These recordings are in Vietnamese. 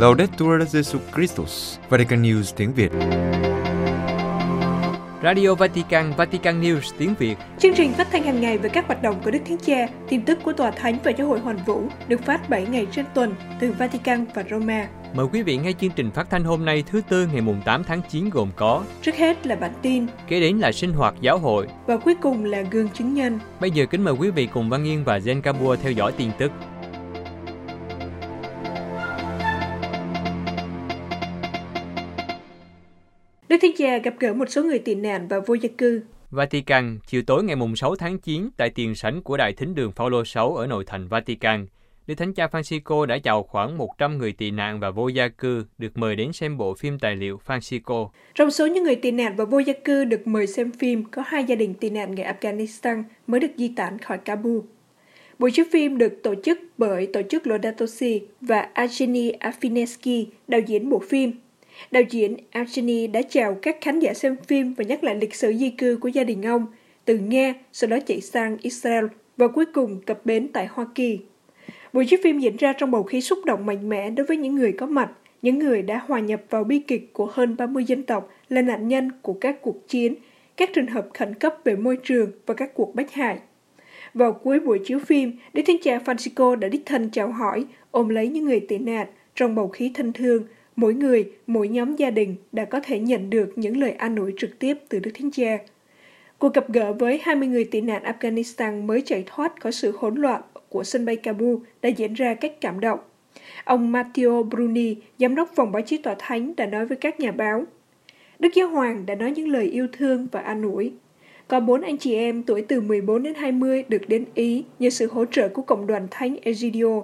Laudetur Jesu Christus, Vatican News tiếng Việt. Radio Vatican, Vatican News tiếng Việt. Chương trình phát thanh hàng ngày về các hoạt động của Đức Thánh Cha, tin tức của Tòa Thánh và Giáo hội Hoàn Vũ được phát 7 ngày trên tuần từ Vatican và Roma. Mời quý vị nghe chương trình phát thanh hôm nay thứ Tư ngày mùng 8 tháng 9 gồm có Trước hết là bản tin, Kế đến là sinh hoạt giáo hội. và cuối cùng là gương chứng nhân. Bây giờ kính mời quý vị cùng Văn Yên và Zen Kabua theo dõi tin tức. Đức Thánh Cha gặp gỡ một số người tị nạn và vô gia cư. Vatican, chiều tối ngày mùng 6 tháng 9 tại tiền sảnh của Đại Thính đường Phaolô 6 ở nội thành Vatican, Đức Thánh Cha Francisco đã chào khoảng 100 người tị nạn và vô gia cư được mời đến xem bộ phim tài liệu Francisco. Trong số những người tị nạn và vô gia cư được mời xem phim, có hai gia đình tị nạn người Afghanistan mới được di tản khỏi Kabul. Buổi chiếu phim được tổ chức bởi tổ chức Laudato Si và Evgeny Afinesky, đạo diễn bộ phim. Đạo diễn Evgeny đã chào các khán giả xem phim và nhắc lại lịch sử di cư của gia đình ông, từ Nga, sau đó chạy sang Israel và cuối cùng cập bến tại Hoa Kỳ. Buổi chiếu phim diễn ra trong bầu khí xúc động mạnh mẽ đối với những người có mặt, những người đã hòa nhập vào bi kịch của hơn 30 dân tộc là nạn nhân của các cuộc chiến, các trường hợp khẩn cấp về môi trường và các cuộc bách hại. Vào cuối buổi chiếu phim, Đức Thánh Cha Francisco đã đích thân chào hỏi, ôm lấy những người tị nạn trong bầu khí thân thương. Mỗi người, mỗi nhóm gia đình đã có thể nhận được những lời an ủi trực tiếp từ Đức Thánh Cha. Cuộc gặp gỡ với 20 người tị nạn Afghanistan mới chạy thoát khỏi sự hỗn loạn của sân bay Kabul đã diễn ra cách cảm động. Ông Matteo Bruni, giám đốc phòng báo chí tòa thánh, đã nói với các nhà báo. Đức Giáo Hoàng đã nói những lời yêu thương và an ủi. Có bốn anh chị em tuổi từ 14 đến 20 được đến Ý nhờ sự hỗ trợ của cộng đoàn thánh Egidio.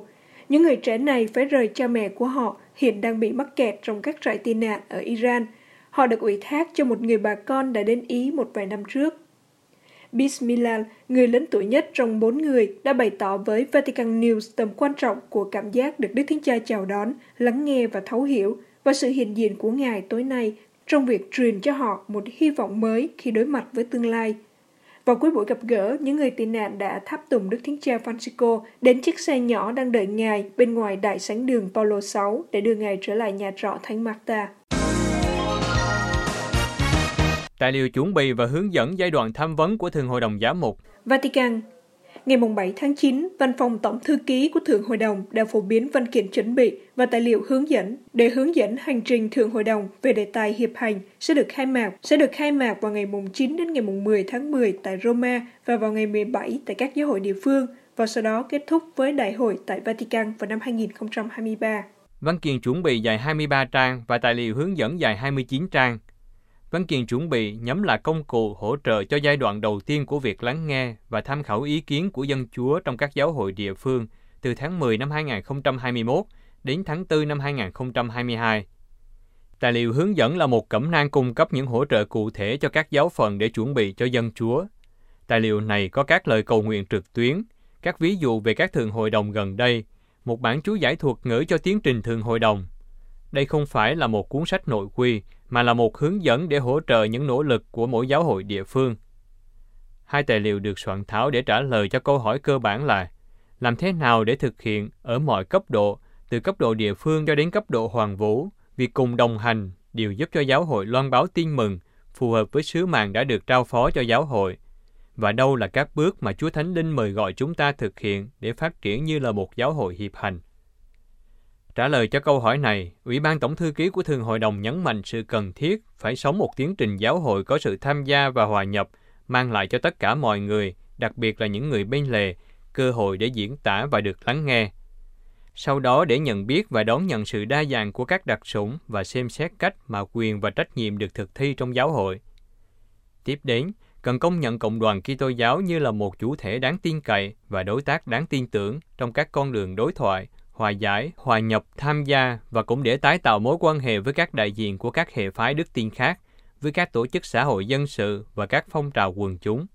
Những người trẻ này phải rời cha mẹ của họ hiện đang bị mắc kẹt trong các trại tị nạn ở Iran. Họ được ủy thác cho một người bà con đã đến Ý một vài năm trước. Bismillah, người lớn tuổi nhất trong bốn người, đã bày tỏ với Vatican News tầm quan trọng của cảm giác được Đức Thánh Cha chào đón, lắng nghe và thấu hiểu, và sự hiện diện của Ngài tối nay trong việc truyền cho họ một hy vọng mới khi đối mặt với tương lai. Vào cuối buổi gặp gỡ, những người tị nạn đã tháp tùng Đức Thánh Cha Francisco đến chiếc xe nhỏ đang đợi Ngài bên ngoài đại sảnh đường Paulo 6 để đưa Ngài trở lại nhà trọ Thánh Marta. Tài liệu chuẩn bị và hướng dẫn giai đoạn tham vấn của Thường Hội đồng Giám mục. Vatican Ngày 7 tháng 9, Văn phòng Tổng Thư ký của Thượng Hội đồng đã phổ biến văn kiện chuẩn bị và tài liệu hướng dẫn để hướng dẫn hành trình Thượng Hội đồng về đề tài hiệp hành sẽ được khai mạc sẽ được khai mạc vào ngày 9 đến ngày 10 tháng 10 tại Roma và vào ngày 17 tại các giáo hội địa phương và sau đó kết thúc với đại hội tại Vatican vào năm 2023. Văn kiện chuẩn bị dài 23 trang và tài liệu hướng dẫn dài 29 trang. Văn kiện chuẩn bị nhắm là công cụ hỗ trợ cho giai đoạn đầu tiên của việc lắng nghe và tham khảo ý kiến của dân chúa trong các giáo hội địa phương từ tháng 10 năm 2021 đến tháng 4 năm 2022. Tài liệu hướng dẫn là một cẩm nang cung cấp những hỗ trợ cụ thể cho các giáo phận để chuẩn bị cho dân chúa. Tài liệu này có các lời cầu nguyện trực tuyến, các ví dụ về các thường hội đồng gần đây, một bản chú giải thuật ngữ cho tiến trình thường hội đồng. Đây không phải là một cuốn sách nội quy, mà là một hướng dẫn để hỗ trợ những nỗ lực của mỗi giáo hội địa phương. Hai tài liệu được soạn thảo để trả lời cho câu hỏi cơ bản là làm thế nào để thực hiện ở mọi cấp độ, từ cấp độ địa phương cho đến cấp độ hoàng vũ, việc cùng đồng hành đều giúp cho giáo hội loan báo tin mừng phù hợp với sứ mạng đã được trao phó cho giáo hội. Và đâu là các bước mà Chúa Thánh Linh mời gọi chúng ta thực hiện để phát triển như là một giáo hội hiệp hành. Trả lời cho câu hỏi này, Ủy ban Tổng thư ký của Thường Hội đồng nhấn mạnh sự cần thiết phải sống một tiến trình giáo hội có sự tham gia và hòa nhập, mang lại cho tất cả mọi người, đặc biệt là những người bên lề, cơ hội để diễn tả và được lắng nghe. Sau đó để nhận biết và đón nhận sự đa dạng của các đặc sủng và xem xét cách mà quyền và trách nhiệm được thực thi trong giáo hội. Tiếp đến, cần công nhận cộng đoàn Kitô giáo như là một chủ thể đáng tin cậy và đối tác đáng tin tưởng trong các con đường đối thoại, hòa giải, hòa nhập, tham gia và cũng để tái tạo mối quan hệ với các đại diện của các hệ phái đức tin khác, với các tổ chức xã hội dân sự và các phong trào quần chúng.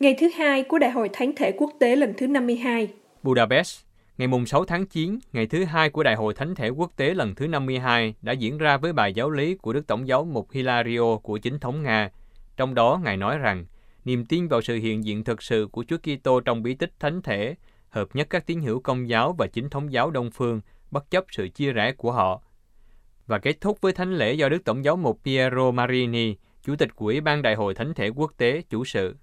Ngày thứ hai của Đại hội Thánh thể quốc tế lần thứ 52, Budapest, ngày mùng 6 tháng 9, ngày thứ hai của Đại hội Thánh thể quốc tế lần thứ 52 đã diễn ra với bài giáo lý của Đức Tổng giáo mục Hilario của chính thống Nga. Trong đó, Ngài nói rằng, niềm tin vào sự hiện diện thực sự của Chúa Kitô trong bí tích thánh thể hợp nhất các tín hữu công giáo và chính thống giáo Đông Phương, bất chấp sự chia rẽ của họ. Và kết thúc với thánh lễ do Đức Tổng giáo mục Piero Marini, Chủ tịch của Ủy ban Đại hội Thánh thể Quốc tế, chủ sự.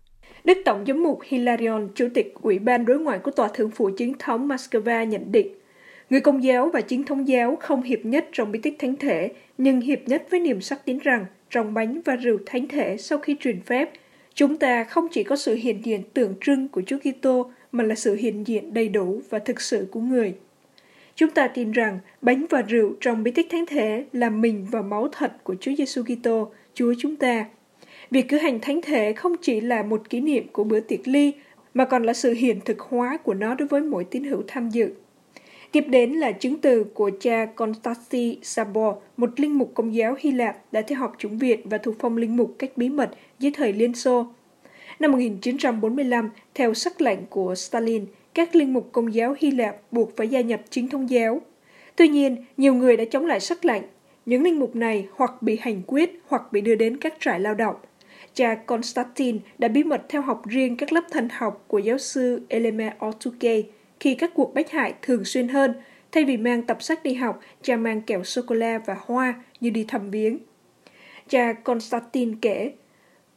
Đức Tổng giám mục Hilarion, Chủ tịch Ủy ban Đối ngoại của Tòa Thượng phụ Chiến thống Moscow nhận định, người công giáo và chính thống giáo không hiệp nhất trong bí tích thánh thể, nhưng hiệp nhất với niềm sắc tín rằng trong bánh và rượu thánh thể sau khi truyền phép, chúng ta không chỉ có sự hiện diện tượng trưng của Chúa Kitô mà là sự hiện diện đầy đủ và thực sự của người. Chúng ta tin rằng bánh và rượu trong bí tích thánh thể là mình và máu thật của Chúa Giêsu Kitô, Chúa chúng ta. Việc cử hành thánh thể không chỉ là một kỷ niệm của bữa tiệc ly, mà còn là sự hiện thực hóa của nó đối với mỗi tín hữu tham dự. Tiếp đến là chứng từ của cha Konstantin Sabor, một linh mục công giáo Hy Lạp đã theo học chủng viện và thuộc phong linh mục cách bí mật dưới thời Liên Xô. Năm 1945, theo sắc lệnh của Stalin, các linh mục công giáo Hy Lạp buộc phải gia nhập chính thống giáo. Tuy nhiên, nhiều người đã chống lại sắc lệnh. Những linh mục này hoặc bị hành quyết hoặc bị đưa đến các trại lao động. Cha Konstantin đã bí mật theo học riêng các lớp thần học của giáo sư Eleme Otuke khi các cuộc bách hại thường xuyên hơn. Thay vì mang tập sách đi học, cha mang kẹo sô-cô-la và hoa như đi thăm viếng. Cha Konstantin kể,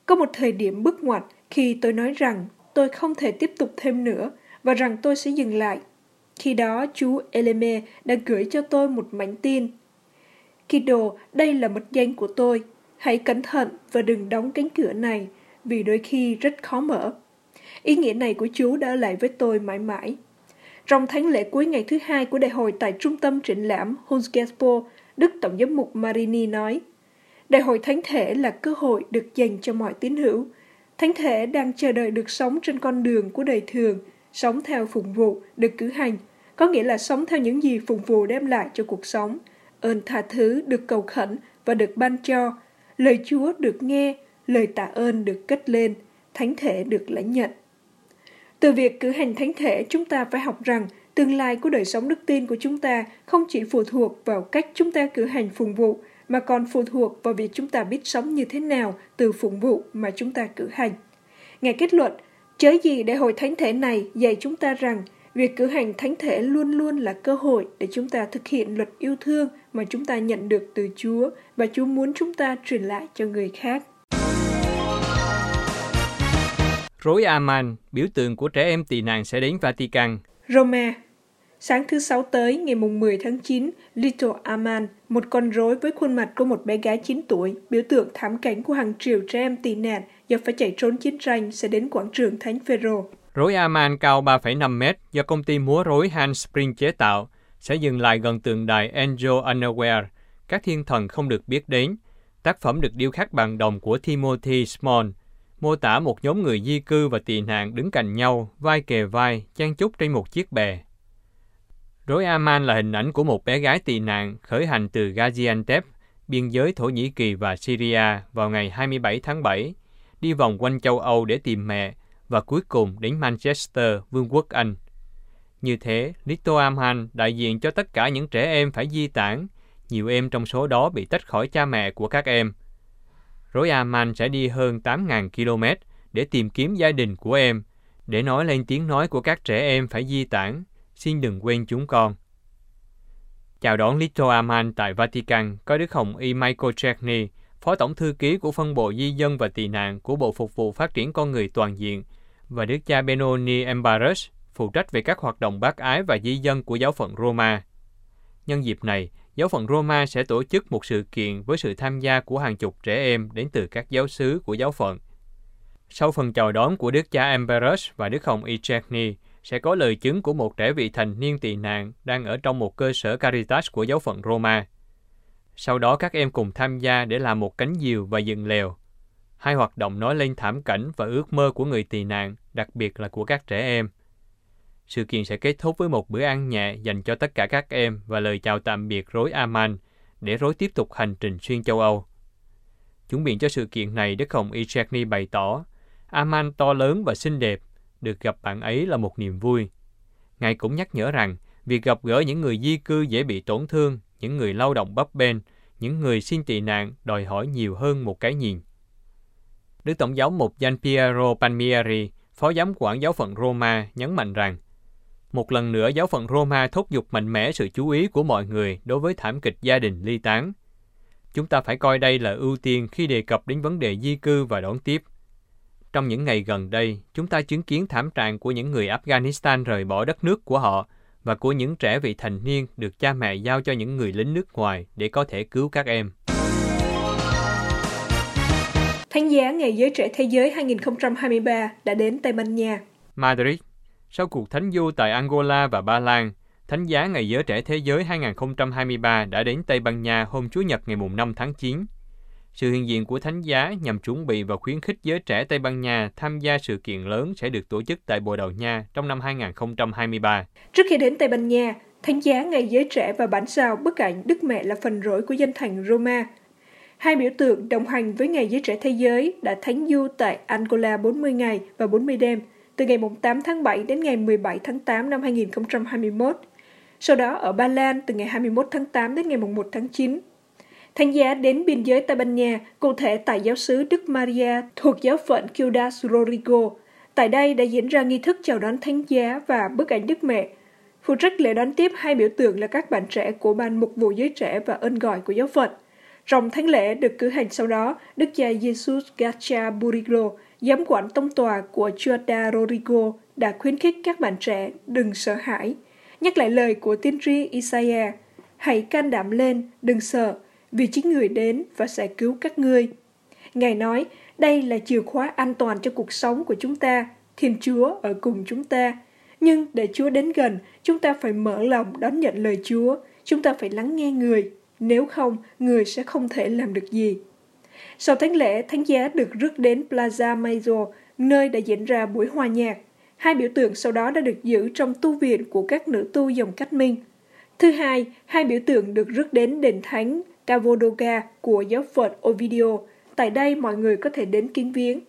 có một thời điểm bức ngoặt khi tôi nói rằng tôi không thể tiếp tục thêm nữa và rằng tôi sẽ dừng lại. Khi đó, chú Eleme đã gửi cho tôi một mảnh tin. Kido, đây là mật danh của tôi. Hãy cẩn thận và đừng đóng cánh cửa này, vì đôi khi rất khó mở. Ý nghĩa này của chú đã ở lại với tôi mãi mãi. Trong thánh lễ cuối ngày thứ hai của đại hội tại trung tâm triển lãm Hunsgespo, Đức Tổng giám mục Marini nói, Đại hội thánh thể là cơ hội được dành cho mọi tín hữu. Thánh thể đang chờ đợi được sống trên con đường của đời thường, sống theo phụng vụ được cử hành, có nghĩa là sống theo những gì phụng vụ đem lại cho cuộc sống. Ơn tha thứ được cầu khẩn và được ban cho, lời Chúa được nghe, lời tạ ơn được cất lên, thánh thể được lãnh nhận. Từ việc cử hành thánh thể, chúng ta phải học rằng tương lai của đời sống đức tin của chúng ta không chỉ phụ thuộc vào cách chúng ta cử hành phụng vụ, mà còn phụ thuộc vào việc chúng ta biết sống như thế nào từ phụng vụ mà chúng ta cử hành. Ngài kết luận, chớ gì để hội thánh thể này dạy chúng ta rằng việc cử hành thánh thể luôn luôn là cơ hội để chúng ta thực hiện luật yêu thương mà chúng ta nhận được từ Chúa và Chúa muốn chúng ta truyền lại cho người khác. Rối Aman, biểu tượng của trẻ em tị nạn sẽ đến Vatican. Roma Sáng thứ Sáu tới, ngày mùng 10 tháng 9, Little Aman, một con rối với khuôn mặt của một bé gái 9 tuổi, biểu tượng thảm cảnh của hàng triệu trẻ em tị nạn do phải chạy trốn chiến tranh sẽ đến quảng trường Thánh Phêrô. Rối Aman cao 3,5 mét do công ty múa rối Handspring chế tạo, sẽ dừng lại gần tượng đài Angel Unaware, các thiên thần không được biết đến. Tác phẩm được điêu khắc bằng đồng của Timothy Small, mô tả một nhóm người di cư và tị nạn đứng cạnh nhau, vai kề vai, chen chúc trên một chiếc bè. Rối Aman là hình ảnh của một bé gái tị nạn khởi hành từ Gaziantep, biên giới Thổ Nhĩ Kỳ và Syria vào ngày 27 tháng 7, đi vòng quanh châu Âu để tìm mẹ và cuối cùng đến Manchester, Vương quốc Anh. Như thế, Little Amhan đại diện cho tất cả những trẻ em phải di tản, nhiều em trong số đó bị tách khỏi cha mẹ của các em. Rối Aman sẽ đi hơn 8.000 km để tìm kiếm gia đình của em, để nói lên tiếng nói của các trẻ em phải di tản, xin đừng quên chúng con. Chào đón Little Aman tại Vatican có Đức Hồng Y Michael Cherney, Phó Tổng Thư ký của phân bộ Di dân và tị nạn của Bộ Phục vụ Phát triển Con Người Toàn diện và Đức cha Benoni Embarus, phụ trách về các hoạt động bác ái và di dân của giáo phận Roma. Nhân dịp này, giáo phận Roma sẽ tổ chức một sự kiện với sự tham gia của hàng chục trẻ em đến từ các giáo xứ của giáo phận. Sau phần chào đón của Đức cha Emperus và Đức Hồng Echegny, sẽ có lời chứng của một trẻ vị thành niên tị nạn đang ở trong một cơ sở Caritas của giáo phận Roma. Sau đó các em cùng tham gia để làm một cánh diều và dựng lều, Hai hoạt động nói lên thảm cảnh và ước mơ của người tị nạn, đặc biệt là của các trẻ em. Sự kiện sẽ kết thúc với một bữa ăn nhẹ dành cho tất cả các em và lời chào tạm biệt rối Aman để rối tiếp tục hành trình xuyên châu Âu. Chuẩn bị cho sự kiện này, Đức Hồng Echegny bày tỏ, Aman to lớn và xinh đẹp, được gặp bạn ấy là một niềm vui. Ngài cũng nhắc nhở rằng, việc gặp gỡ những người di cư dễ bị tổn thương, những người lao động bấp bênh, những người xin tị nạn đòi hỏi nhiều hơn một cái nhìn. Đức Tổng giáo mục Gian Piero Palmieri, Phó giám quản giáo phận Roma, nhấn mạnh rằng một lần nữa, giáo phận Roma thúc giục mạnh mẽ sự chú ý của mọi người đối với thảm kịch gia đình ly tán. Chúng ta phải coi đây là ưu tiên khi đề cập đến vấn đề di cư và đón tiếp. Trong những ngày gần đây, chúng ta chứng kiến thảm trạng của những người Afghanistan rời bỏ đất nước của họ và của những trẻ vị thành niên được cha mẹ giao cho những người lính nước ngoài để có thể cứu các em. Thánh giá Ngày Giới Trẻ Thế Giới 2023 đã đến Tây Ban Nha. Madrid sau cuộc thánh du tại Angola và Ba Lan, Thánh giá Ngày Giới Trẻ Thế Giới 2023 đã đến Tây Ban Nha hôm Chủ nhật ngày 5 tháng 9. Sự hiện diện của Thánh giá nhằm chuẩn bị và khuyến khích giới trẻ Tây Ban Nha tham gia sự kiện lớn sẽ được tổ chức tại Bồ Đào Nha trong năm 2023. Trước khi đến Tây Ban Nha, Thánh giá Ngày Giới Trẻ và bản sao bức ảnh Đức Mẹ là phần rỗi của danh thành Roma. Hai biểu tượng đồng hành với Ngày Giới Trẻ Thế Giới đã thánh du tại Angola 40 ngày và 40 đêm, từ ngày 8 tháng 7 đến ngày 17 tháng 8 năm 2021. Sau đó ở Ba Lan từ ngày 21 tháng 8 đến ngày 1 tháng 9. Thánh giá đến biên giới Tây Ban Nha, cụ thể tại giáo xứ Đức Maria thuộc giáo phận Ciudad Rodrigo. Tại đây đã diễn ra nghi thức chào đón thánh giá và bức ảnh Đức Mẹ. Phụ trách lễ đón tiếp hai biểu tượng là các bạn trẻ của ban mục vụ giới trẻ và ơn gọi của giáo phận. Trong thánh lễ được cử hành sau đó, Đức cha Jesus Gacha Burillo, giám quản tông tòa của Ciudad Rodrigo, đã khuyến khích các bạn trẻ đừng sợ hãi, nhắc lại lời của tiên tri Isaiah, hãy can đảm lên, đừng sợ, vì chính người đến và sẽ cứu các ngươi. Ngài nói, đây là chìa khóa an toàn cho cuộc sống của chúng ta, Thiên Chúa ở cùng chúng ta. Nhưng để Chúa đến gần, chúng ta phải mở lòng đón nhận lời Chúa, chúng ta phải lắng nghe người, nếu không, người sẽ không thể làm được gì. Sau thánh lễ, thánh giá được rước đến Plaza Mayor, nơi đã diễn ra buổi hòa nhạc. Hai biểu tượng sau đó đã được giữ trong tu viện của các nữ tu dòng cách minh. Thứ hai, hai biểu tượng được rước đến đền thánh Cavodoga của giáo phận Ovidio. Tại đây mọi người có thể đến kiến viếng.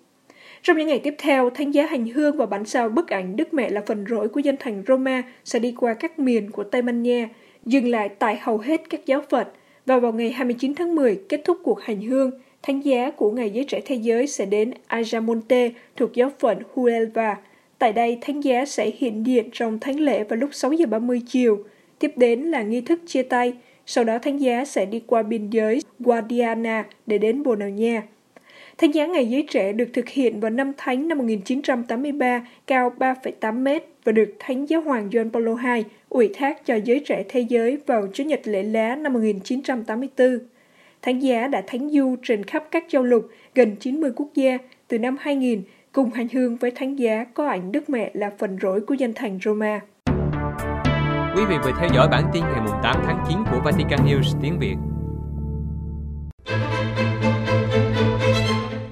Trong những ngày tiếp theo, thánh giá hành hương và bản sao bức ảnh Đức Mẹ là phần rỗi của dân thành Roma sẽ đi qua các miền của Tây Ban Nha, dừng lại tại hầu hết các giáo phận và vào ngày 29 tháng 10 kết thúc cuộc hành hương, thánh giá của Ngày Giới Trẻ Thế Giới sẽ đến Ayamonte thuộc giáo phận Huelva. Tại đây, thánh giá sẽ hiện diện trong thánh lễ vào lúc 6 giờ 30 chiều. Tiếp đến là nghi thức chia tay, sau đó thánh giá sẽ đi qua biên giới Guadiana để đến Bồ Đào Nha. Thánh giá Ngày Giới Trẻ được thực hiện vào năm Thánh năm 1983, cao 3,8 mét và được Thánh Giáo hoàng John Paul II ủy thác cho giới trẻ thế giới vào Chủ nhật lễ lá năm 1984. Thánh giá đã thánh du trên khắp các châu lục gần 90 quốc gia từ năm 2000 cùng hành hương với thánh giá có ảnh Đức Mẹ là phần rỗi của danh thành Roma. Quý vị vừa theo dõi bản tin ngày 8 tháng 9 của Vatican News tiếng Việt.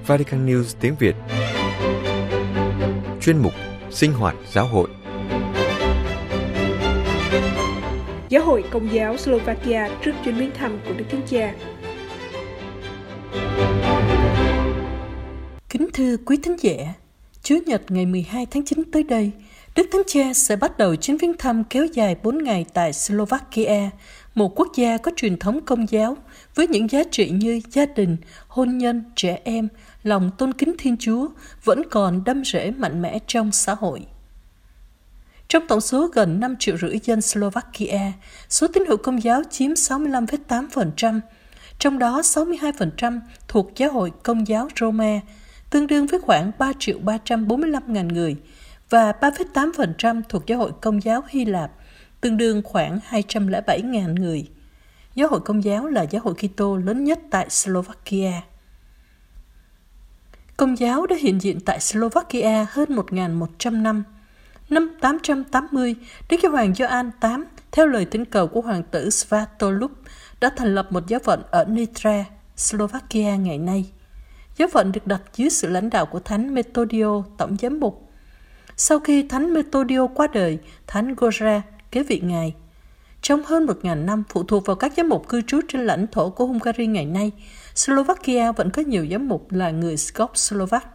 Vatican News tiếng Việt Chuyên mục Sinh hoạt giáo hội Giáo hội Công giáo Slovakia trước chuyến viếng thăm của Đức Thánh Cha. Thưa quý thính giả, Chủ nhật ngày 12 tháng 9 tới đây, Đức Thánh Cha sẽ bắt đầu chuyến viếng thăm kéo dài 4 ngày tại Slovakia, một quốc gia có truyền thống công giáo với những giá trị như gia đình, hôn nhân, trẻ em, lòng tôn kính Thiên Chúa vẫn còn đâm rễ mạnh mẽ trong xã hội. Trong tổng số gần 5 triệu rưỡi dân Slovakia, số tín hữu công giáo chiếm 65,8%, trong đó 62% thuộc giáo hội công giáo Roma, tương đương với khoảng 3 triệu 345 ngàn người, và 3,8% thuộc giáo hội công giáo Hy Lạp, tương đương khoảng 207 ngàn người. Giáo hội công giáo là giáo hội Kitô lớn nhất tại Slovakia. Công giáo đã hiện diện tại Slovakia hơn 1.100 năm – Năm 880, Đức Giáo hoàng Gioan VIII, theo lời tín cầu của hoàng tử Svatolup, đã thành lập một giáo phận ở Nitra, Slovakia ngày nay. Giáo phận được đặt dưới sự lãnh đạo của Thánh Metodio, tổng giám mục. Sau khi Thánh Metodio qua đời, Thánh Gora kế vị ngài. Trong hơn một ngàn năm phụ thuộc vào các giám mục cư trú trên lãnh thổ của Hungary ngày nay, Slovakia vẫn có nhiều giám mục là người Gốc Slovak.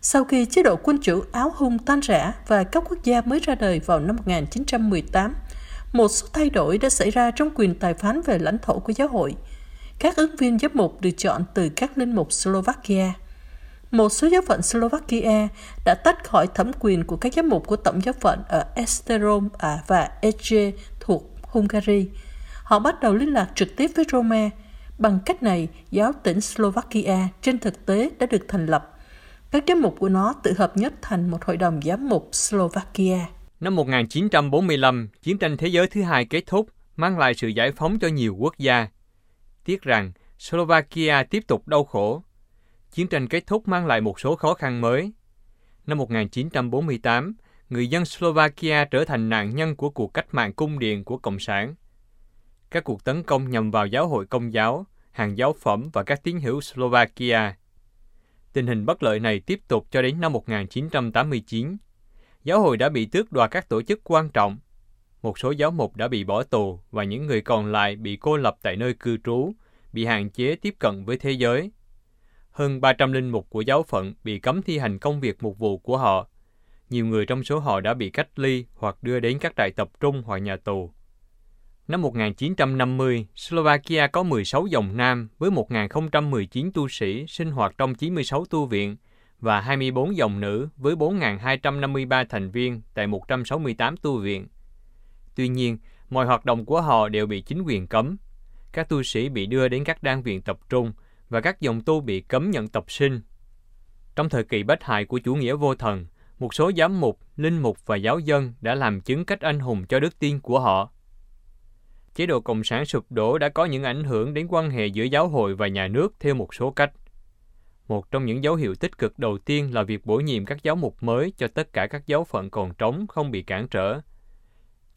Sau khi chế độ quân chủ áo hung tan rã và các quốc gia mới ra đời vào năm 1918, một số thay đổi đã xảy ra trong quyền tài phán về lãnh thổ của giáo hội. Các ứng viên giám mục được chọn từ các linh mục Slovakia. một số giáo phận Slovakia đã tách khỏi thẩm quyền của các giám mục của tổng giáo phận ở Esterom à, và Ege thuộc Hungary. Họ bắt đầu liên lạc trực tiếp với Roma. Bằng cách này, giáo tỉnh Slovakia trên thực tế đã được thành lập. Các giám mục của nó tự hợp nhất thành một hội đồng giám mục Slovakia. Năm 1945, chiến tranh thế giới thứ hai kết thúc, mang lại sự giải phóng cho nhiều quốc gia. Tiếc rằng, Slovakia tiếp tục đau khổ. Chiến tranh kết thúc mang lại một số khó khăn mới. Năm 1948, người dân Slovakia trở thành nạn nhân của cuộc cách mạng cung điện của Cộng sản. Các cuộc tấn công nhằm vào giáo hội công giáo, hàng giáo phẩm và các tín hữu Slovakia. Tình hình bất lợi này tiếp tục cho đến năm 1989. Giáo hội đã bị tước đoạt các tổ chức quan trọng. Một số giáo mục đã bị bỏ tù và những người còn lại bị cô lập tại nơi cư trú, bị hạn chế tiếp cận với thế giới. Hơn 300 linh mục của giáo phận bị cấm thi hành công việc mục vụ của họ. Nhiều người trong số họ đã bị cách ly hoặc đưa đến các trại tập trung hoặc nhà tù. Năm 1950, Slovakia có 16 dòng nam với 1.019 tu sĩ sinh hoạt trong 96 tu viện và 24 dòng nữ với 4.253 thành viên tại 168 tu viện. Tuy nhiên, mọi hoạt động của họ đều bị chính quyền cấm. Các tu sĩ bị đưa đến các đan viện tập trung và các dòng tu bị cấm nhận tập sinh. Trong thời kỳ bách hại của chủ nghĩa vô thần, một số giám mục, linh mục và giáo dân đã làm chứng cách anh hùng cho đức tin của họ. Chế độ Cộng sản sụp đổ đã có những ảnh hưởng đến quan hệ giữa giáo hội và nhà nước theo một số cách. Một trong những dấu hiệu tích cực đầu tiên là việc bổ nhiệm các giáo mục mới cho tất cả các giáo phận còn trống không bị cản trở.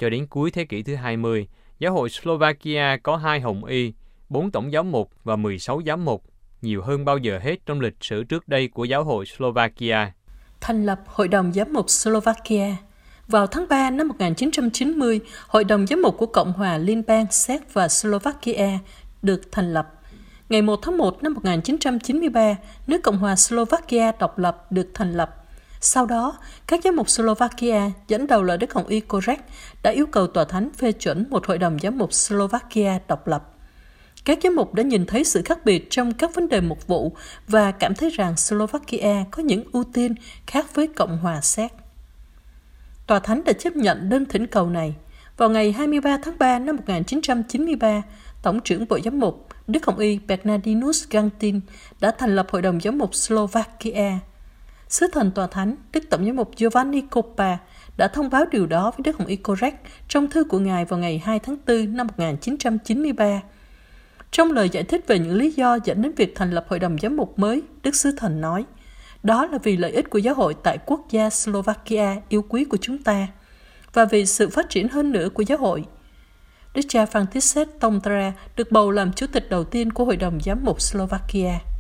Cho đến cuối thế kỷ thứ 20, giáo hội Slovakia có hai hồng y, bốn tổng giám mục và 16 giám mục, nhiều hơn bao giờ hết trong lịch sử trước đây của giáo hội Slovakia. Thành lập Hội đồng Giám mục Slovakia vào tháng 3 năm 1990, Hội đồng Giám mục của Cộng hòa Liên bang Séc và Slovakia được thành lập. Ngày 1 tháng 1 năm 1993, nước Cộng hòa Slovakia độc lập được thành lập. Sau đó, các giám mục Slovakia dẫn đầu là Đức Hồng Y Korek đã yêu cầu tòa thánh phê chuẩn một hội đồng giám mục Slovakia độc lập. Các giám mục đã nhìn thấy sự khác biệt trong các vấn đề mục vụ và cảm thấy rằng Slovakia có những ưu tiên khác với Cộng hòa Séc. Tòa Thánh đã chấp nhận đơn thỉnh cầu này. Vào ngày 23 tháng 3 năm 1993, Tổng trưởng Bộ Giám mục Đức Hồng Y Bernardinus Gantin đã thành lập Hội đồng Giám mục Slovakia. Sứ thần Tòa Thánh, Đức Tổng giám mục Giovanni Coppa đã thông báo điều đó với Đức Hồng Y Correct trong thư của Ngài vào ngày 2 tháng 4 năm 1993. Trong lời giải thích về những lý do dẫn đến việc thành lập Hội đồng Giám mục mới, Đức Sứ Thần nói – đó là vì lợi ích của giáo hội tại quốc gia Slovakia yêu quý của chúng ta và vì sự phát triển hơn nữa của giáo hội. Đức cha František Tomtra được bầu làm chủ tịch đầu tiên của Hội đồng Giám mục Slovakia.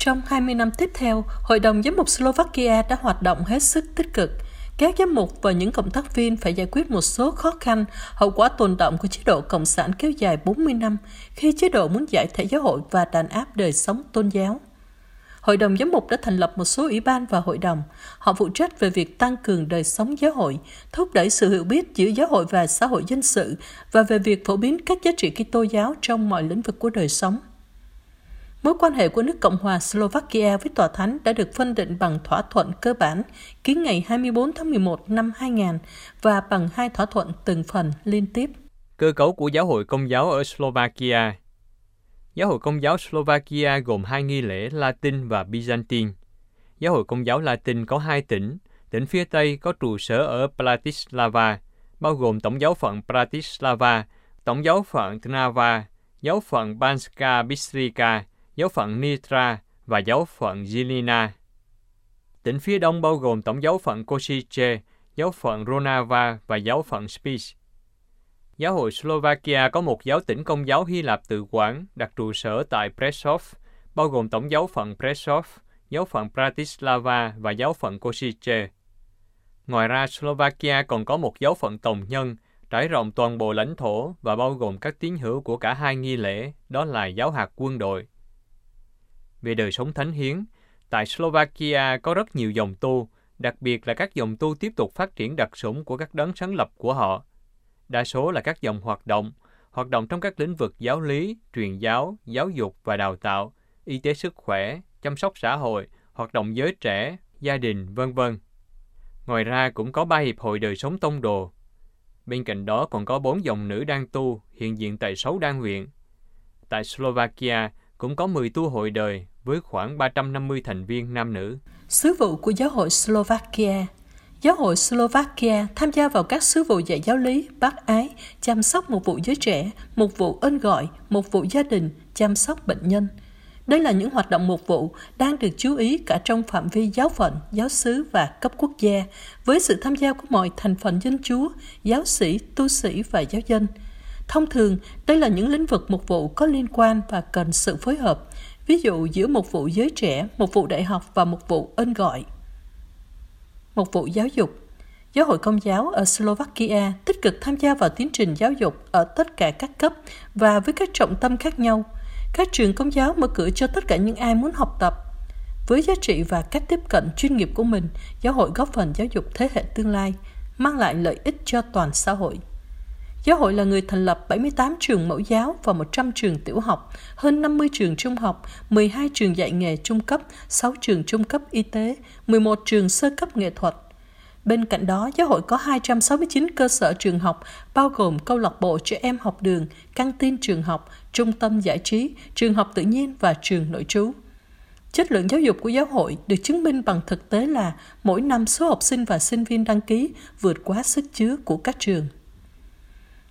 Trong 20 năm tiếp theo, Hội đồng Giám mục Slovakia đã hoạt động hết sức tích cực. Các giám mục và những cộng tác viên phải giải quyết một số khó khăn, hậu quả tồn động của chế độ Cộng sản kéo dài 40 năm khi chế độ muốn giải thể giáo hội và đàn áp đời sống tôn giáo. Hội đồng giám mục đã thành lập một số ủy ban và hội đồng. Họ phụ trách về việc tăng cường đời sống giáo hội, thúc đẩy sự hiểu biết giữa giáo hội và xã hội dân sự và về việc phổ biến các giá trị Kitô giáo trong mọi lĩnh vực của đời sống. Mối quan hệ của nước Cộng hòa Slovakia với Tòa Thánh đã được phân định bằng thỏa thuận cơ bản ký ngày 24 tháng 11 năm 2000 và bằng hai thỏa thuận từng phần liên tiếp. Cơ cấu của giáo hội công giáo ở Slovakia Giáo hội Công giáo Slovakia gồm hai nghi lễ Latin và Byzantine. Giáo hội Công giáo Latin có hai tỉnh. Tỉnh phía Tây có trụ sở ở Bratislava, bao gồm Tổng giáo phận Bratislava, Tổng giáo phận Trnava, giáo phận Banska Bystrica, giáo phận Nitra và giáo phận Zilina. Tỉnh phía Đông bao gồm Tổng giáo phận Košice, giáo phận Ronava và giáo phận Spiš. Giáo hội Slovakia có một giáo tỉnh công giáo Hy Lạp tự quản đặt trụ sở tại Prešov, bao gồm tổng giáo phận Prešov, giáo phận Bratislava và giáo phận Košice. Ngoài ra, Slovakia còn có một giáo phận tổng nhân trải rộng toàn bộ lãnh thổ và bao gồm các tín hữu của cả hai nghi lễ, đó là giáo hạt quân đội. Về đời sống thánh hiến, tại Slovakia có rất nhiều dòng tu, đặc biệt là các dòng tu tiếp tục phát triển đặc sủng của các đấng sáng lập của họ đa số là các dòng hoạt động, hoạt động trong các lĩnh vực giáo lý, truyền giáo, giáo dục và đào tạo, y tế sức khỏe, chăm sóc xã hội, hoạt động giới trẻ, gia đình, vân vân. Ngoài ra cũng có ba hiệp hội đời sống tông đồ. Bên cạnh đó còn có bốn dòng nữ đang tu hiện diện tại sáu đan huyện. Tại Slovakia cũng có 10 tu hội đời với khoảng 350 thành viên nam nữ. Sứ vụ của giáo hội Slovakia Giáo hội Slovakia tham gia vào các sứ vụ dạy giáo lý, bác ái, chăm sóc một vụ giới trẻ, một vụ ơn gọi, một vụ gia đình, chăm sóc bệnh nhân. Đây là những hoạt động mục vụ đang được chú ý cả trong phạm vi giáo phận, giáo sứ và cấp quốc gia, với sự tham gia của mọi thành phần dân chúa, giáo sĩ, tu sĩ và giáo dân. Thông thường, đây là những lĩnh vực mục vụ có liên quan và cần sự phối hợp, ví dụ giữa một vụ giới trẻ, một vụ đại học và một vụ ơn gọi một vụ giáo dục. Giáo hội Công giáo ở Slovakia tích cực tham gia vào tiến trình giáo dục ở tất cả các cấp và với các trọng tâm khác nhau. Các trường công giáo mở cửa cho tất cả những ai muốn học tập. Với giá trị và cách tiếp cận chuyên nghiệp của mình, giáo hội góp phần giáo dục thế hệ tương lai, mang lại lợi ích cho toàn xã hội. Giáo hội là người thành lập 78 trường mẫu giáo và 100 trường tiểu học, hơn 50 trường trung học, 12 trường dạy nghề trung cấp, 6 trường trung cấp y tế, 11 trường sơ cấp nghệ thuật. Bên cạnh đó, giáo hội có 269 cơ sở trường học, bao gồm câu lạc bộ trẻ em học đường, căng tin trường học, trung tâm giải trí, trường học tự nhiên và trường nội trú. Chất lượng giáo dục của giáo hội được chứng minh bằng thực tế là mỗi năm số học sinh và sinh viên đăng ký vượt quá sức chứa của các trường.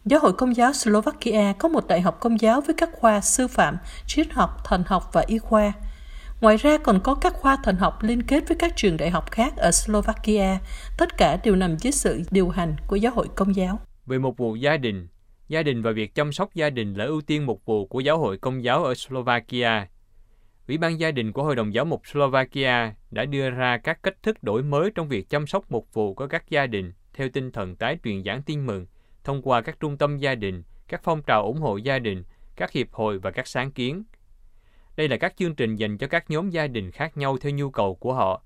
Giáo hội Công giáo Slovakia có một đại học công giáo với các khoa sư phạm, triết học, thần học và y khoa. Ngoài ra còn có các khoa thần học liên kết với các trường đại học khác ở Slovakia. Tất cả đều nằm dưới sự điều hành của giáo hội công giáo. Về một vụ gia đình, gia đình và việc chăm sóc gia đình là ưu tiên mục vụ của giáo hội công giáo ở Slovakia. Ủy ban gia đình của Hội đồng giáo mục Slovakia đã đưa ra các cách thức đổi mới trong việc chăm sóc mục vụ của các gia đình theo tinh thần tái truyền giảng tin mừng – thông qua các trung tâm gia đình, các phong trào ủng hộ gia đình, các hiệp hội và các sáng kiến. Đây là các chương trình dành cho các nhóm gia đình khác nhau theo nhu cầu của họ.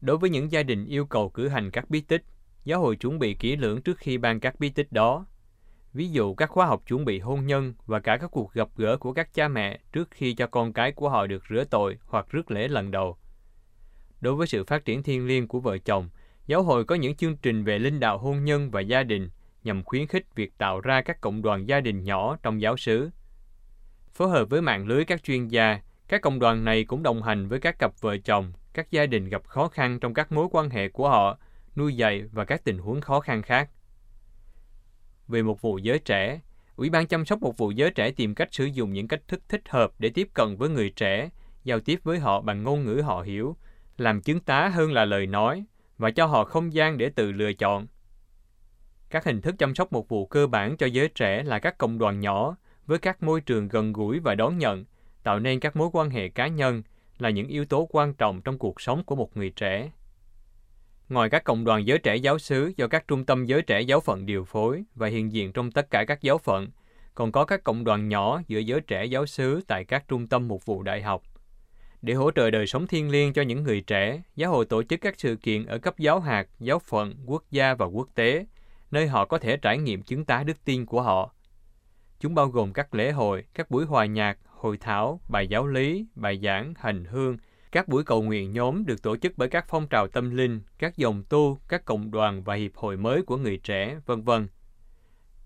Đối với những gia đình yêu cầu cử hành các bí tích, giáo hội chuẩn bị kỹ lưỡng trước khi ban các bí tích đó. Ví dụ các khóa học chuẩn bị hôn nhân và cả các cuộc gặp gỡ của các cha mẹ trước khi cho con cái của họ được rửa tội hoặc rước lễ lần đầu. Đối với sự phát triển thiên liêng của vợ chồng, giáo hội có những chương trình về linh đạo hôn nhân và gia đình nhằm khuyến khích việc tạo ra các cộng đoàn gia đình nhỏ trong giáo xứ. Phối hợp với mạng lưới các chuyên gia, các cộng đoàn này cũng đồng hành với các cặp vợ chồng, các gia đình gặp khó khăn trong các mối quan hệ của họ, nuôi dạy và các tình huống khó khăn khác. Về một vụ giới trẻ, Ủy ban chăm sóc một vụ giới trẻ tìm cách sử dụng những cách thức thích hợp để tiếp cận với người trẻ, giao tiếp với họ bằng ngôn ngữ họ hiểu, làm chứng tá hơn là lời nói và cho họ không gian để tự lựa chọn – các hình thức chăm sóc một vụ cơ bản cho giới trẻ là các cộng đoàn nhỏ với các môi trường gần gũi và đón nhận, tạo nên các mối quan hệ cá nhân là những yếu tố quan trọng trong cuộc sống của một người trẻ. Ngoài các cộng đoàn giới trẻ giáo xứ do các trung tâm giới trẻ giáo phận điều phối và hiện diện trong tất cả các giáo phận, còn có các cộng đoàn nhỏ giữa giới trẻ giáo xứ tại các trung tâm mục vụ đại học. Để hỗ trợ đời sống thiên liêng cho những người trẻ, giáo hội tổ chức các sự kiện ở cấp giáo hạt, giáo phận, quốc gia và quốc tế – nơi họ có thể trải nghiệm chứng tá đức tin của họ. Chúng bao gồm các lễ hội, các buổi hòa nhạc, hội thảo, bài giáo lý, bài giảng, hành hương, các buổi cầu nguyện nhóm được tổ chức bởi các phong trào tâm linh, các dòng tu, các cộng đoàn và hiệp hội mới của người trẻ, vân vân.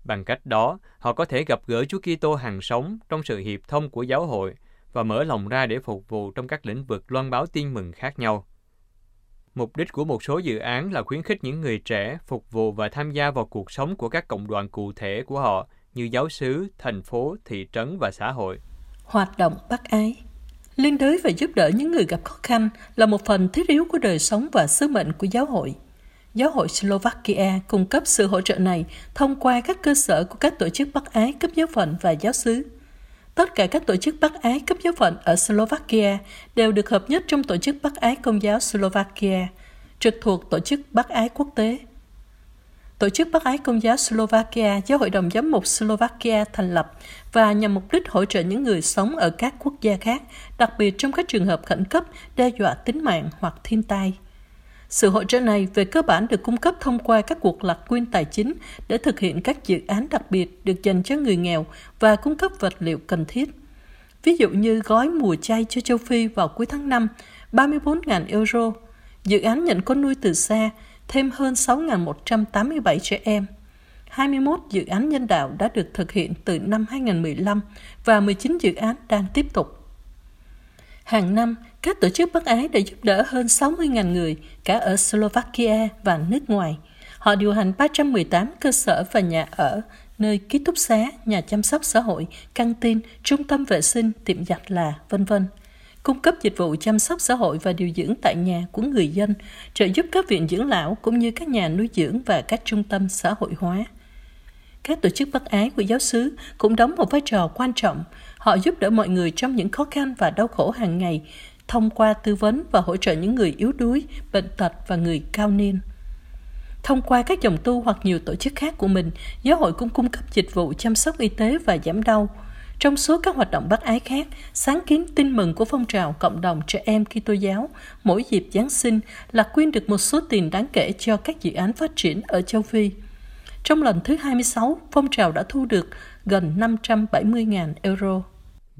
Bằng cách đó, họ có thể gặp gỡ Chúa Kitô hàng sống trong sự hiệp thông của giáo hội và mở lòng ra để phục vụ trong các lĩnh vực loan báo tin mừng khác nhau. Mục đích của một số dự án là khuyến khích những người trẻ phục vụ và tham gia vào cuộc sống của các cộng đoàn cụ thể của họ như giáo xứ, thành phố, thị trấn và xã hội. Hoạt động bác ái Liên đới và giúp đỡ những người gặp khó khăn là một phần thiết yếu của đời sống và sứ mệnh của giáo hội. Giáo hội Slovakia cung cấp sự hỗ trợ này thông qua các cơ sở của các tổ chức bác ái cấp giáo phận và giáo xứ. Tất cả các tổ chức bác ái cấp giáo phận ở Slovakia đều được hợp nhất trong tổ chức bác ái công giáo Slovakia, trực thuộc tổ chức bác ái quốc tế. Tổ chức bác ái công giáo Slovakia do Hội đồng Giám mục Slovakia thành lập và nhằm mục đích hỗ trợ những người sống ở các quốc gia khác, đặc biệt trong các trường hợp khẩn cấp đe dọa tính mạng hoặc thiên tai. Sự hỗ trợ này về cơ bản được cung cấp thông qua các cuộc lạc quyên tài chính để thực hiện các dự án đặc biệt được dành cho người nghèo và cung cấp vật liệu cần thiết. ví dụ như gói mùa chay cho châu Phi vào cuối tháng 5, 34.000 euro. Dự án nhận con nuôi từ xa, thêm hơn 6.187 trẻ em. 21 dự án nhân đạo đã được thực hiện từ năm 2015 và 19 dự án đang tiếp tục. Hàng năm, các tổ chức bác ái đã giúp đỡ hơn 60.000 người, cả ở Slovakia và nước ngoài. Họ điều hành 318 cơ sở và nhà ở, nơi ký túc xá, nhà chăm sóc xã hội, căng tin, trung tâm vệ sinh, tiệm giặt là, vân vân cung cấp dịch vụ chăm sóc xã hội và điều dưỡng tại nhà của người dân, trợ giúp các viện dưỡng lão cũng như các nhà nuôi dưỡng và các trung tâm xã hội hóa. Các tổ chức bác ái của giáo xứ cũng đóng một vai trò quan trọng. Họ giúp đỡ mọi người trong những khó khăn và đau khổ hàng ngày, thông qua tư vấn và hỗ trợ những người yếu đuối, bệnh tật và người cao niên. Thông qua các dòng tu hoặc nhiều tổ chức khác của mình, giáo hội cũng cung cấp dịch vụ chăm sóc y tế và giảm đau. Trong số các hoạt động bác ái khác, sáng kiến tin mừng của phong trào cộng đồng trẻ em Kitô giáo mỗi dịp Giáng sinh là quyên được một số tiền đáng kể cho các dự án phát triển ở châu Phi. Trong lần thứ 26, phong trào đã thu được gần 570.000 euro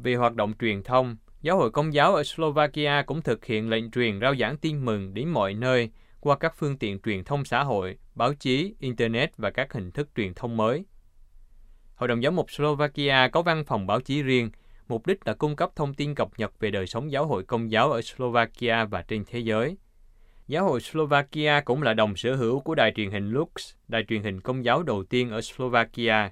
vì hoạt động truyền thông, Giáo hội Công giáo ở Slovakia cũng thực hiện lệnh truyền rao giảng tin mừng đến mọi nơi qua các phương tiện truyền thông xã hội, báo chí, Internet và các hình thức truyền thông mới. Hội đồng Giáo mục Slovakia có văn phòng báo chí riêng, mục đích là cung cấp thông tin cập nhật về đời sống giáo hội công giáo ở Slovakia và trên thế giới. Giáo hội Slovakia cũng là đồng sở hữu của đài truyền hình Lux, đài truyền hình công giáo đầu tiên ở Slovakia.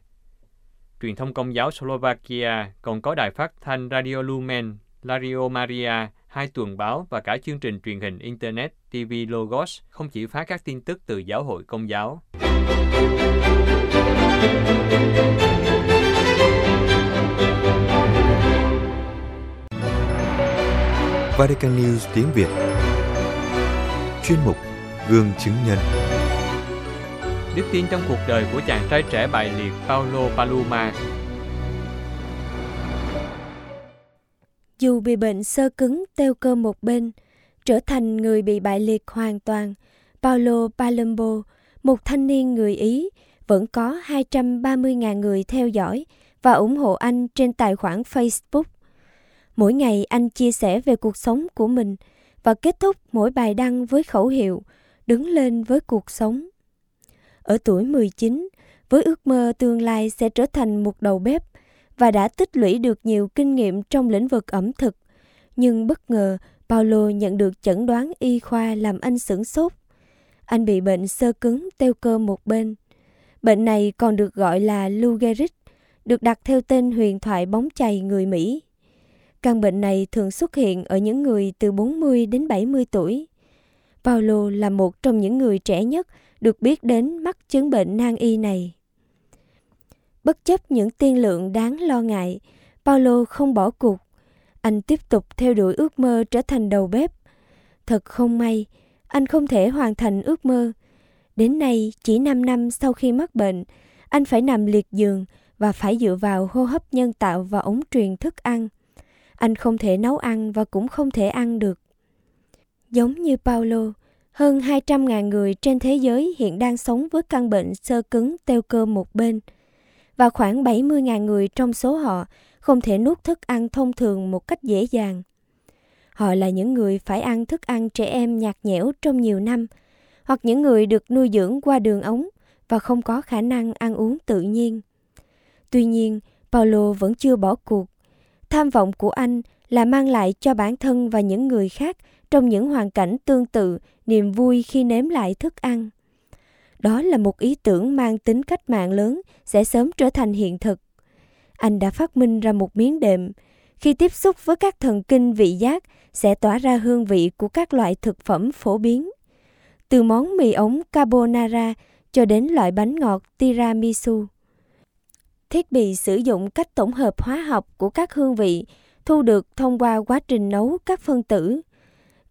Truyền thông công giáo Slovakia còn có đài phát thanh Radio Lumen, Radio Maria, hai tuần báo và cả chương trình truyền hình Internet TV Logos không chỉ phát các tin tức từ giáo hội công giáo. Vatican News tiếng Việt Chuyên mục Gương chứng nhân Đức tin trong cuộc đời của chàng trai trẻ bại liệt Paulo Paloma Dù bị bệnh sơ cứng teo cơ một bên, trở thành người bị bại liệt hoàn toàn, Paulo Palumbo, một thanh niên người Ý, vẫn có 230.000 người theo dõi và ủng hộ anh trên tài khoản Facebook. Mỗi ngày anh chia sẻ về cuộc sống của mình và kết thúc mỗi bài đăng với khẩu hiệu đứng lên với cuộc sống. Ở tuổi 19, với ước mơ tương lai sẽ trở thành một đầu bếp và đã tích lũy được nhiều kinh nghiệm trong lĩnh vực ẩm thực. Nhưng bất ngờ, Paulo nhận được chẩn đoán y khoa làm anh sửng sốt. Anh bị bệnh sơ cứng teo cơ một bên. Bệnh này còn được gọi là Lou Gehrig, được đặt theo tên huyền thoại bóng chày người Mỹ. Căn bệnh này thường xuất hiện ở những người từ 40 đến 70 tuổi. Paulo là một trong những người trẻ nhất được biết đến mắc chứng bệnh nan y này. Bất chấp những tiên lượng đáng lo ngại, Paulo không bỏ cuộc. Anh tiếp tục theo đuổi ước mơ trở thành đầu bếp. Thật không may, anh không thể hoàn thành ước mơ. Đến nay, chỉ 5 năm sau khi mắc bệnh, anh phải nằm liệt giường và phải dựa vào hô hấp nhân tạo và ống truyền thức ăn. Anh không thể nấu ăn và cũng không thể ăn được. Giống như Paulo, hơn 200.000 người trên thế giới hiện đang sống với căn bệnh sơ cứng teo cơ một bên – và khoảng 70.000 người trong số họ không thể nuốt thức ăn thông thường một cách dễ dàng. Họ là những người phải ăn thức ăn trẻ em nhạt nhẽo trong nhiều năm, hoặc những người được nuôi dưỡng qua đường ống và không có khả năng ăn uống tự nhiên. Tuy nhiên, Paulo vẫn chưa bỏ cuộc. Tham vọng của anh là mang lại cho bản thân và những người khác trong những hoàn cảnh tương tự, niềm vui khi nếm lại thức ăn. Đó là một ý tưởng mang tính cách mạng lớn, sẽ sớm trở thành hiện thực. Anh đã phát minh ra một miếng đệm. Khi tiếp xúc với các thần kinh vị giác, sẽ tỏa ra hương vị của các loại thực phẩm phổ biến. Từ món mì ống carbonara cho đến loại bánh ngọt tiramisu. Thiết bị sử dụng cách tổng hợp hóa học của các hương vị, thu được thông qua quá trình nấu các phân tử.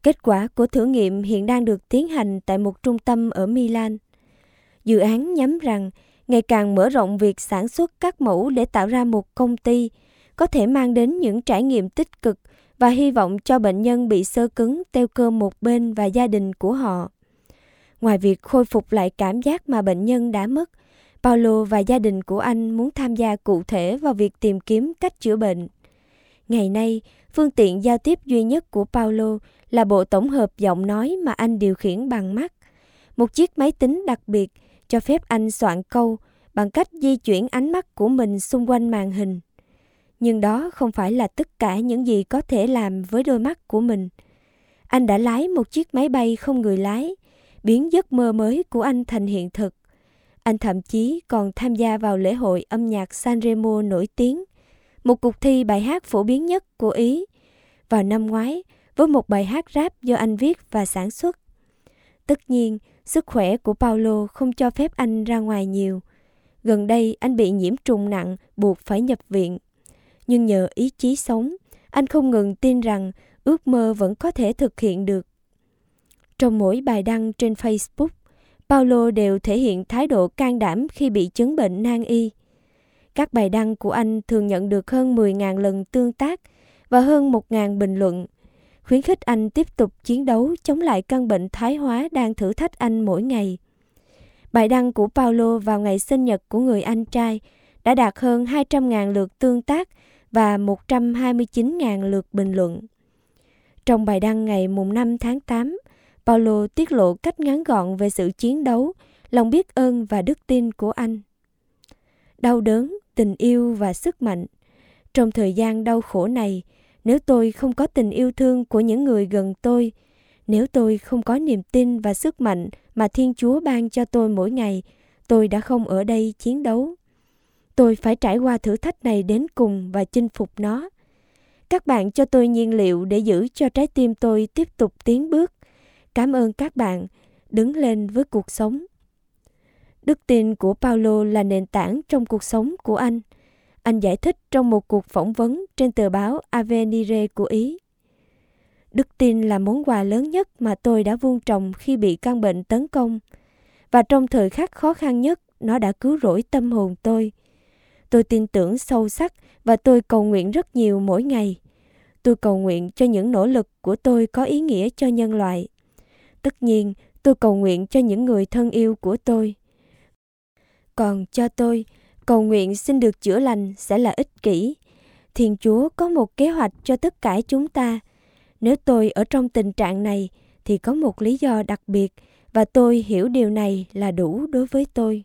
Kết quả của thử nghiệm hiện đang được tiến hành tại một trung tâm ở Milan. Dự án nhắm rằng ngày càng mở rộng việc sản xuất các mẫu để tạo ra một công ty có thể mang đến những trải nghiệm tích cực và hy vọng cho bệnh nhân bị sơ cứng teo cơ một bên và gia đình của họ. Ngoài việc khôi phục lại cảm giác mà bệnh nhân đã mất, Paulo và gia đình của anh muốn tham gia cụ thể vào việc tìm kiếm cách chữa bệnh. Ngày nay, phương tiện giao tiếp duy nhất của Paulo là bộ tổng hợp giọng nói mà anh điều khiển bằng mắt. Một chiếc máy tính đặc biệt cho phép anh soạn câu bằng cách di chuyển ánh mắt của mình xung quanh màn hình. Nhưng đó không phải là tất cả những gì có thể làm với đôi mắt của mình. Anh đã lái một chiếc máy bay không người lái, biến giấc mơ mới của anh thành hiện thực. Anh thậm chí còn tham gia vào lễ hội âm nhạc Sanremo nổi tiếng, một cuộc thi bài hát phổ biến nhất của Ý, vào năm ngoái với một bài hát rap do anh viết và sản xuất. Tất nhiên, sức khỏe của Paulo không cho phép anh ra ngoài nhiều. Gần đây anh bị nhiễm trùng nặng, buộc phải nhập viện. Nhưng nhờ ý chí sống, anh không ngừng tin rằng ước mơ vẫn có thể thực hiện được. Trong mỗi bài đăng trên Facebook, Paulo đều thể hiện thái độ can đảm khi bị chứng bệnh nan y. Các bài đăng của anh thường nhận được hơn 10.000 lần tương tác và hơn 1.000 bình luận, khuyến khích anh tiếp tục chiến đấu chống lại căn bệnh thái hóa đang thử thách anh mỗi ngày. Bài đăng của Paulo vào ngày sinh nhật của người anh trai đã đạt hơn 200.000 lượt tương tác và 129.000 lượt bình luận. Trong bài đăng ngày mùng 5 tháng 8, Paulo tiết lộ cách ngắn gọn về sự chiến đấu, lòng biết ơn và đức tin của anh. Đau đớn, tình yêu và sức mạnh. Trong thời gian đau khổ này, nếu tôi không có tình yêu thương của những người gần tôi, nếu tôi không có niềm tin và sức mạnh mà Thiên Chúa ban cho tôi mỗi ngày, tôi đã không ở đây chiến đấu. Tôi phải trải qua thử thách này đến cùng và chinh phục nó. Các bạn cho tôi nhiên liệu để giữ cho trái tim tôi tiếp tục tiến bước. Cảm ơn các bạn. Đứng lên với cuộc sống. Đức tin của Paulo là nền tảng trong cuộc sống của anh. Anh giải thích trong một cuộc phỏng vấn trên tờ báo Avenire của Ý. Đức tin là món quà lớn nhất mà tôi đã vuông trồng khi bị căn bệnh tấn công. Và trong thời khắc khó khăn nhất, nó đã cứu rỗi tâm hồn tôi. Tôi tin tưởng sâu sắc và tôi cầu nguyện rất nhiều mỗi ngày. Tôi cầu nguyện cho những nỗ lực của tôi có ý nghĩa cho nhân loại. Tất nhiên, tôi cầu nguyện cho những người thân yêu của tôi. Còn cho tôi, cầu nguyện xin được chữa lành sẽ là ích kỷ. Thiên Chúa có một kế hoạch cho tất cả chúng ta. Nếu tôi ở trong tình trạng này, thì có một lý do đặc biệt, và tôi hiểu điều này là đủ đối với tôi.